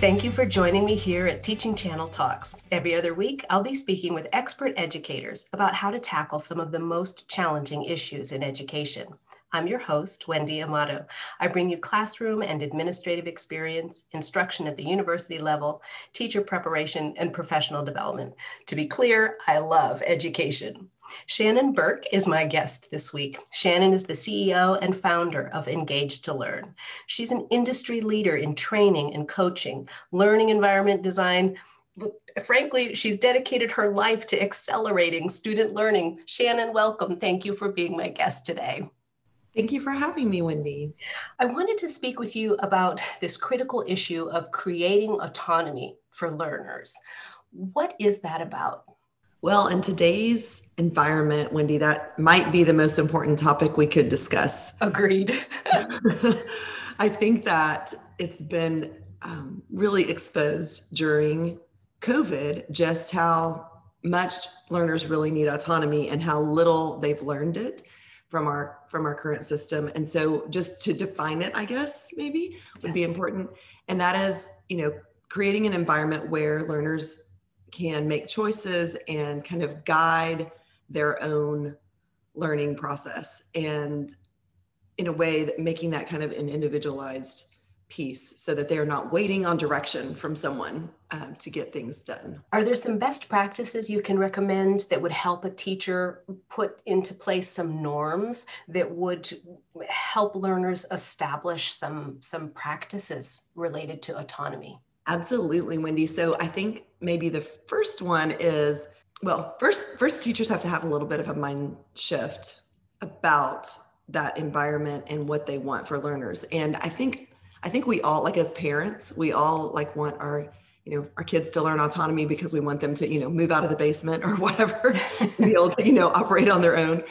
Thank you for joining me here at Teaching Channel Talks. Every other week, I'll be speaking with expert educators about how to tackle some of the most challenging issues in education. I'm your host, Wendy Amato. I bring you classroom and administrative experience, instruction at the university level, teacher preparation, and professional development. To be clear, I love education. Shannon Buerk is my guest this week. Shannon is the CEO and founder of Engage to Learn. She's an industry leader in training and coaching, learning environment design. Frankly, she's dedicated her life to accelerating student learning. Shannon, welcome. Thank you for being my guest today. Thank you for having me, Wendy. I wanted to speak with you about this critical issue of creating autonomy for learners. What is that about? Well, in today's environment, Wendy, that might be the most important topic we could discuss. Agreed. I think that it's been um, really exposed during COVID just how much learners really need autonomy and how little they've learned it from our from our current system and so just to define it i guess maybe would yes. be important and that is you know creating an environment where learners can make choices and kind of guide their own learning process and in a way that making that kind of an individualized piece so that they're not waiting on direction from someone um, to get things done. Are there some best practices you can recommend that would help a teacher put into place some norms that would help learners establish some some practices related to autonomy? Absolutely, Wendy. So I think maybe the first one is well, first first teachers have to have a little bit of a mind shift about that environment and what they want for learners. And I think I think we all like as parents, we all like want our you know our kids to learn autonomy because we want them to you know move out of the basement or whatever be able to you know operate on their own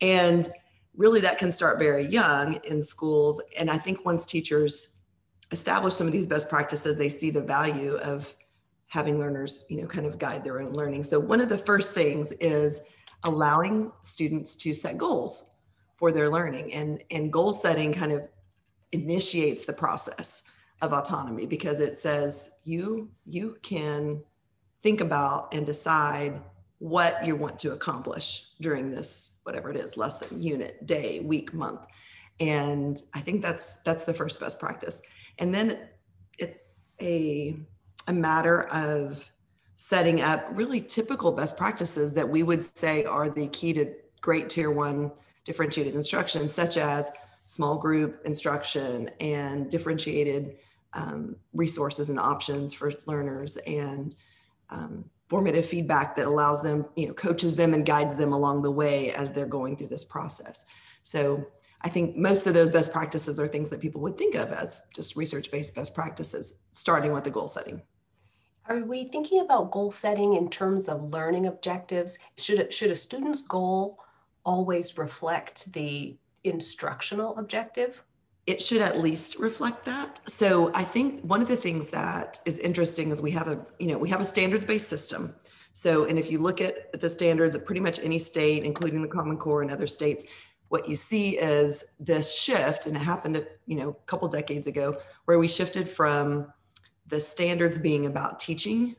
and really that can start very young in schools and i think once teachers establish some of these best practices, they see the value of having learners, you know, kind of guide their own learning. So one of the first things is allowing students to set goals for their learning and and goal setting kind of initiates the process of autonomy because it says you you can think about and decide what you want to accomplish during this whatever it is lesson unit day week month and i think that's that's the first best practice and then it's a, a matter of setting up really typical best practices that we would say are the key to great tier one differentiated instruction, such as small group instruction and differentiated um, resources and options for learners and um, formative feedback that allows them, you know, coaches them and guides them along the way as they're going through this process. So I think most of those best practices are things that people would think of as just research based best practices, starting with the goal setting. Are we thinking about goal setting in terms of learning objectives? Should, should a student's goal always reflect the instructional objective? It should at least reflect that. So I think one of the things that is interesting is we have a, you know, we have a standards based system. So, and if you look at the standards of pretty much any state, including the Common Core and other states, what you see is this shift, and it happened, you know, a couple decades ago, where we shifted from the standards being about teaching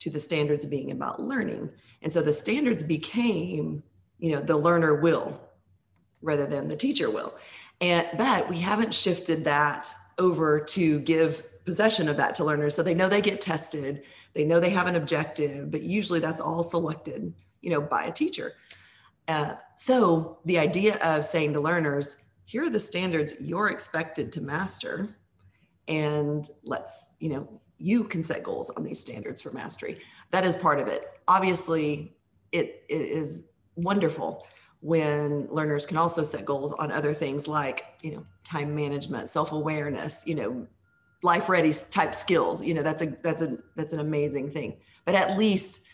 to the standards being about learning. And so the standards became, you know, the learner will rather than the teacher will. And but we haven't shifted that over to give possession of that to learners so they know they get tested, they know they have an objective, but usually that's all selected, you know, by a teacher. Uh, so the idea of saying to learners, here are the standards you're expected to master, and let's, you know, you can set goals on these standards for mastery. That is part of it. Obviously, it, it is wonderful when learners can also set goals on other things like, you know, time management, self-awareness, you know, life ready type skills. You know, that's a that's a that's an amazing thing. But at least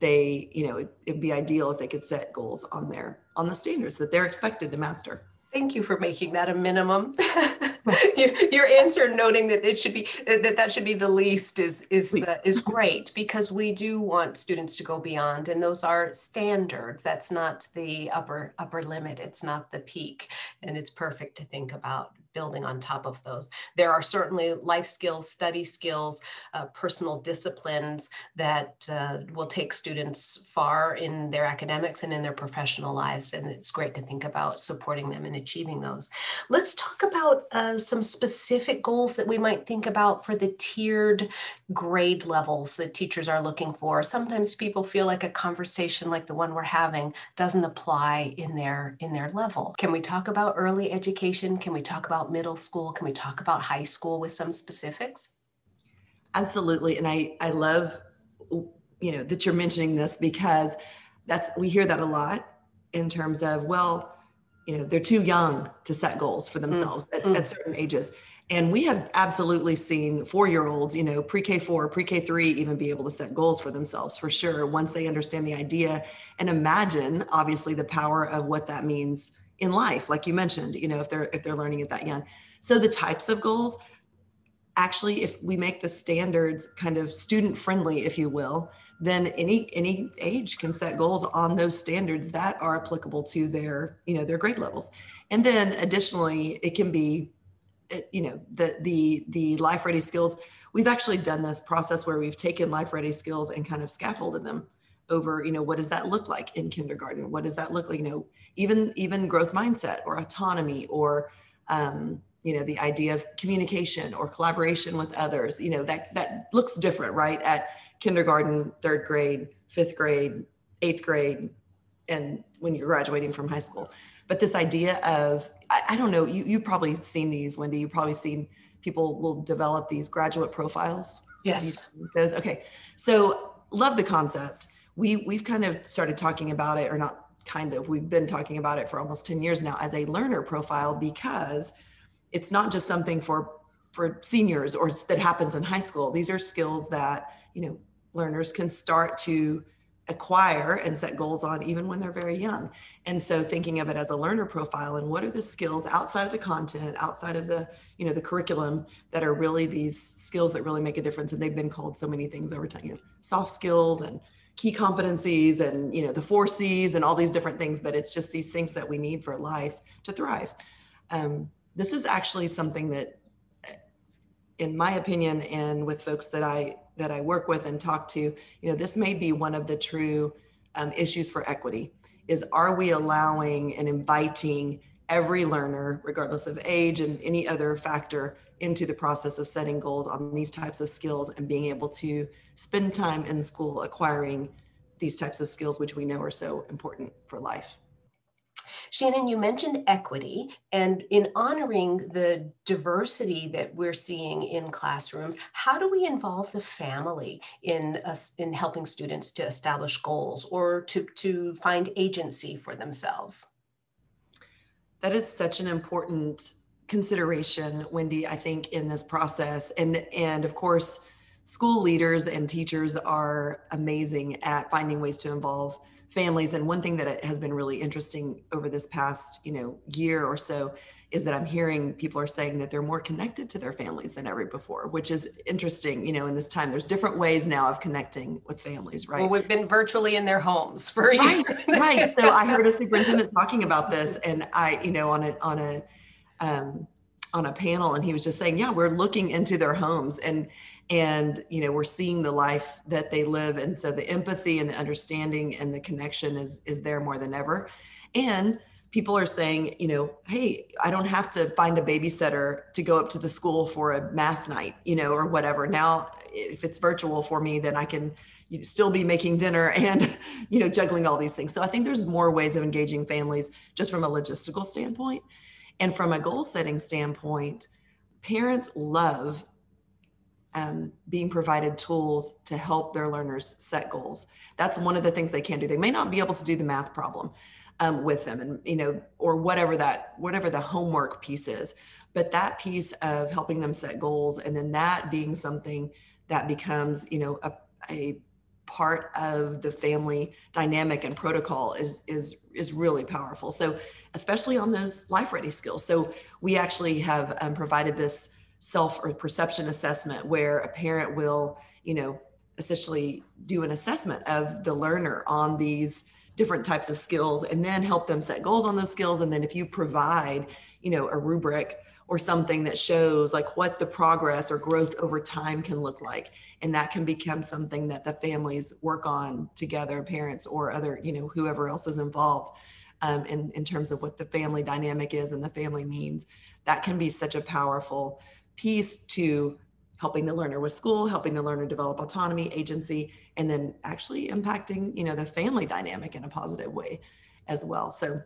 they, you know, it'd be ideal if they could set goals on their on the standards that they're expected to master. Thank you for making that a minimum. your answer noting that it should be that that should be the least is is uh, is great because we do want students to go beyond and those are standards that's not the upper upper limit it's not the peak and it's perfect to think about building on top of those. There are certainly life skills, study skills, uh, personal disciplines that uh, will take students far in their academics and in their professional lives. And it's great to think about supporting them in achieving those. Let's talk about uh, some specific goals that we might think about for the tiered grade levels that teachers are looking for. Sometimes people feel like a conversation like the one we're having doesn't apply in their in their level. Can we talk about early education? Can we talk about about middle school? Can we talk about high school with some specifics? Absolutely. And I, I love, you know, that you're mentioning this because that's, we hear that a lot in terms of, well, you know, they're too young to set goals for mm, themselves mm. At, at certain ages. And we have absolutely seen four year olds, you know, pre K four, pre K three, even be able to set goals for themselves for sure once they understand the idea and imagine, obviously, the power of what that means in life like you mentioned you know if they're if they're learning it that young. So the types of goals actually if we make the standards kind of student friendly if you will then any any age can set goals on those standards that are applicable to their you know their grade levels. And then additionally it can be you know the the the life ready skills. We've actually done this process where we've taken life ready skills and kind of scaffolded them over you know what does that look like in kindergarten? What does that look like? You know even even growth mindset or autonomy or um, you know the idea of communication or collaboration with others you know that that looks different right at kindergarten third grade fifth grade eighth grade and when you're graduating from high school. But this idea of i, I don't know you, you've probably seen these wendy you've probably seen people will develop these graduate profiles. Yes. Those okay. So love the concept. We we've kind of started talking about it or not kind of we've been talking about it for almost 10 years now as a learner profile because it's not just something for for seniors or that happens in high school. These are skills that you know learners can start to acquire and set goals on even when they're very young. And so thinking of it as a learner profile and what are the skills outside of the content outside of the you know the curriculum that are really these skills that really make a difference and they've been called so many things over time you know soft skills and key competencies and you know the four c's and all these different things but it's just these things that we need for life to thrive. Um, this is actually something that in my opinion and with folks that i that i work with and talk to you know this may be one of the true um, issues for equity is are we allowing and inviting every learner regardless of age and any other factor into the process of setting goals on these types of skills and being able to spend time in school acquiring these types of skills, which we know are so important for life. Shannon, you mentioned equity, and in honoring the diversity that we're seeing in classrooms, how do we involve the family in us in helping students to establish goals or to, to find agency for themselves? That is such an important consideration, Wendy, I think, in this process. And and of course, school leaders and teachers are amazing at finding ways to involve families. And one thing that has been really interesting over this past, you know, year or so is that I'm hearing people are saying that they're more connected to their families than ever before, which is interesting. You know, in this time, there's different ways now of connecting with families, right? Well, we've been virtually in their homes for right, years. right. So I heard a superintendent talking about this, and I, you know, on a on a um, on a panel and he was just saying yeah we're looking into their homes and and you know we're seeing the life that they live and so the empathy and the understanding and the connection is is there more than ever. And people are saying you know hey i don't have to find a babysitter to go up to the school for a math night you know or whatever. Now if it's virtual for me then i can still be making dinner and you know juggling all these things. So i think there's more ways of engaging families just from a logistical standpoint and from a goal setting standpoint, parents love um, being provided tools to help their learners set goals. That's one of the things they can do. They may not be able to do the math problem um, with them, and you know, or whatever that whatever the homework piece is. But that piece of helping them set goals, and then that being something that becomes, you know, a, a part of the family dynamic and protocol is is is really powerful. So especially on those life ready skills. So we actually have um, provided this self or perception assessment where a parent will you know essentially do an assessment of the learner on these different types of skills and then help them set goals on those skills. And then if you provide you know a rubric or something that shows like what the progress or growth over time can look like. And that can become something that the families work on together parents or other you know whoever else is involved um, in, in terms of what the family dynamic is and the family means. That can be such a powerful piece to helping the learner with school helping the learner develop autonomy agency and then actually impacting you know the family dynamic in a positive way as well. So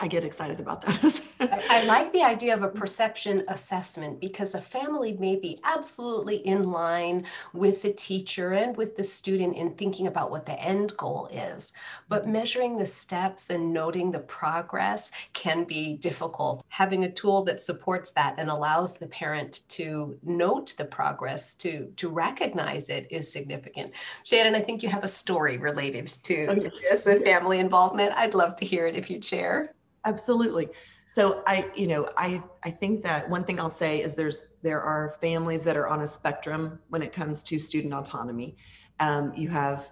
I get excited about that. I, like the idea of a perception assessment because a family may be absolutely in line with the teacher and with the student in thinking about what the end goal is. But mm-hmm. measuring the steps and noting the progress can be difficult. Having a tool that supports that and allows the parent to note the progress, to, to recognize it is significant. Shannon, I think you have a story related to, oh, to this with family involvement. I'd love to hear it if you'd share. Absolutely. So I, you know, I I think that one thing I'll say is there's there are families that are on a spectrum when it comes to student autonomy. Um, you have,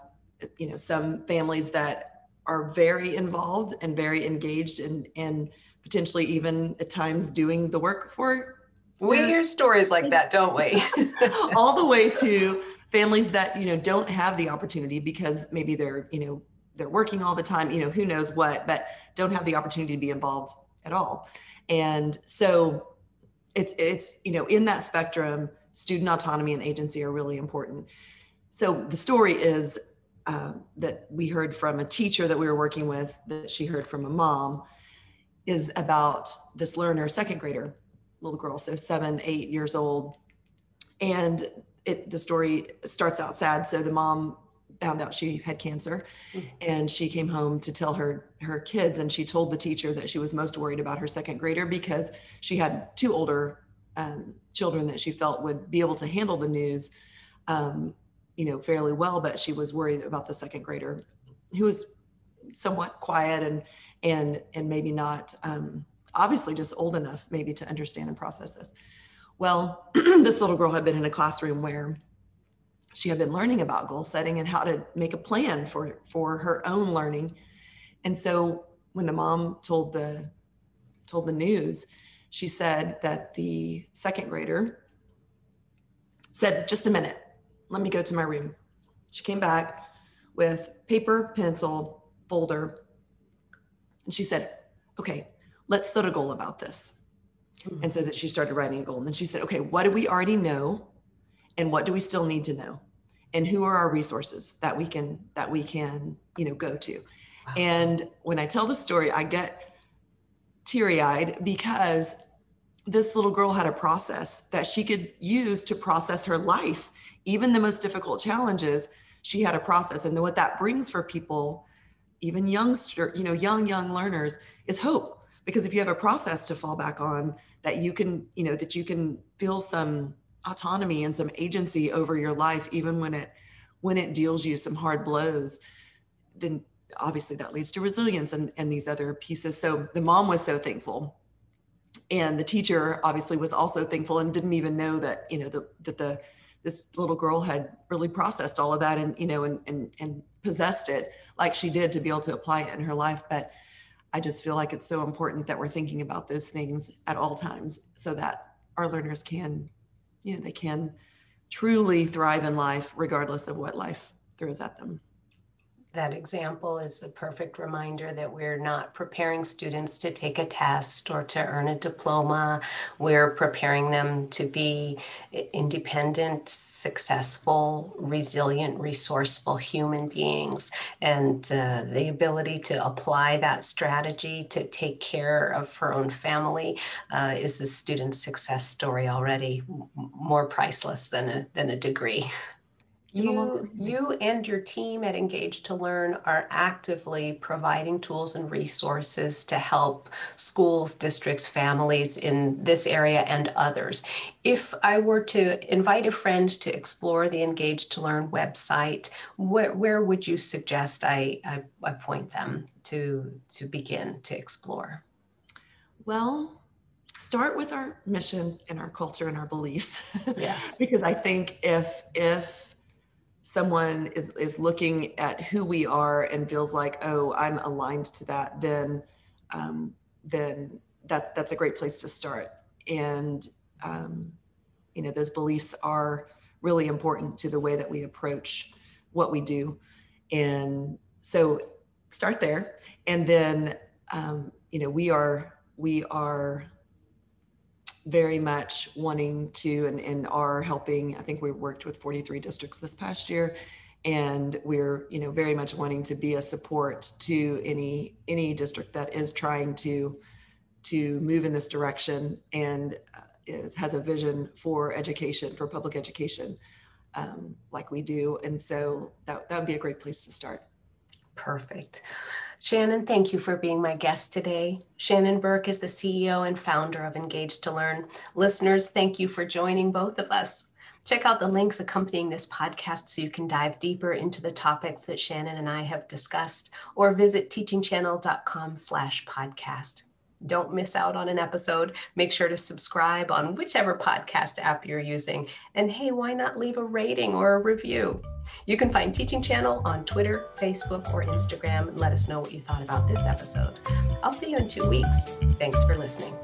you know, some families that are very involved and very engaged and and potentially even at times doing the work for. We hear stories like that, don't we? all the way to families that you know don't have the opportunity because maybe they're you know they're working all the time, you know, who knows what, but don't have the opportunity to be involved at all. And so it's it's you know in that spectrum, student autonomy and agency are really important. So the story is uh, that we heard from a teacher that we were working with that she heard from a mom is about this learner, second grader, little girl, so seven, eight years old, and it the story starts out sad. So the mom found out she had cancer mm-hmm. and she came home to tell her her kids and she told the teacher that she was most worried about her second grader because she had two older um, children that she felt would be able to handle the news um, you know fairly well but she was worried about the second grader who was somewhat quiet and and and maybe not um, obviously just old enough maybe to understand and process this. Well this little girl had been in a classroom where she had been learning about goal setting and how to make a plan for for her own learning and so when the mom told the told the news she said that the second grader said just a minute. Let me go to my room. She came back with paper pencil folder and she said okay let's set a goal about this. Mm-hmm. and so that she started writing a goal. And then she said okay what do we already know and what do we still need to know? And who are our resources that we can that we can you know go to. And when i tell the story i get teary-eyed because this little girl had a process that she could use to process her life even the most difficult challenges. She had a process and then what that brings for people even youngster you know young young learners is hope. Because if you have a process to fall back on that you can you know that you can feel some autonomy and some agency over your life even when it when it deals you some hard blows then obviously that leads to resilience and, and these other pieces. So the mom was so thankful. And the teacher obviously was also thankful and didn't even know that you know the, that the this little girl had really processed all of that and you know and, and and possessed it like she did to be able to apply it in her life. But i just feel like it's so important that we're thinking about those things at all times so that our learners can you know they can truly thrive in life regardless of what life throws at them that example is a perfect reminder that we're not preparing students to take a test or to earn a diploma. We're preparing them to be independent, successful, resilient, resourceful human beings. And uh, the ability to apply that strategy to take care of her own family uh, is a student success story already more priceless than a, than a degree. you you and your team at engage to learn are actively providing tools and resources to help schools districts families in this area and others. If i were to invite a friend to explore the engage to learn website where, where would you suggest I, I, I point them to to begin to explore? Well start with our mission and our culture and our beliefs. Yes. Because i think if if someone is is looking at who we are and feels like oh i'm aligned to that then um, then that that's a great place to start. And um, you know those beliefs are really important to the way that we approach what we do. And so start there. And then um, you know we are we are very much wanting to and, and are helping. I think we worked with 43 districts this past year and we're you know very much wanting to be a support to any any district that is trying to to move in this direction and uh, is has a vision for education for public education um, like we do and so that that would be a great place to start perfect Shannon, thank you for being my guest today. Shannon Buerk is the CEO and founder of Engage to Learn. Listeners, thank you for joining both of us. Check out the links accompanying this podcast so you can dive deeper into the topics that Shannon and I have discussed, or visit teachingchannel.com slash podcast. Don't miss out on an episode. Make sure to subscribe on whichever podcast app you're using. And hey, why not leave a rating or a review? You can find Teaching Channel on Twitter, Facebook, or Instagram. Let us know what you thought about this episode. I'll see you in two weeks. Thanks for listening.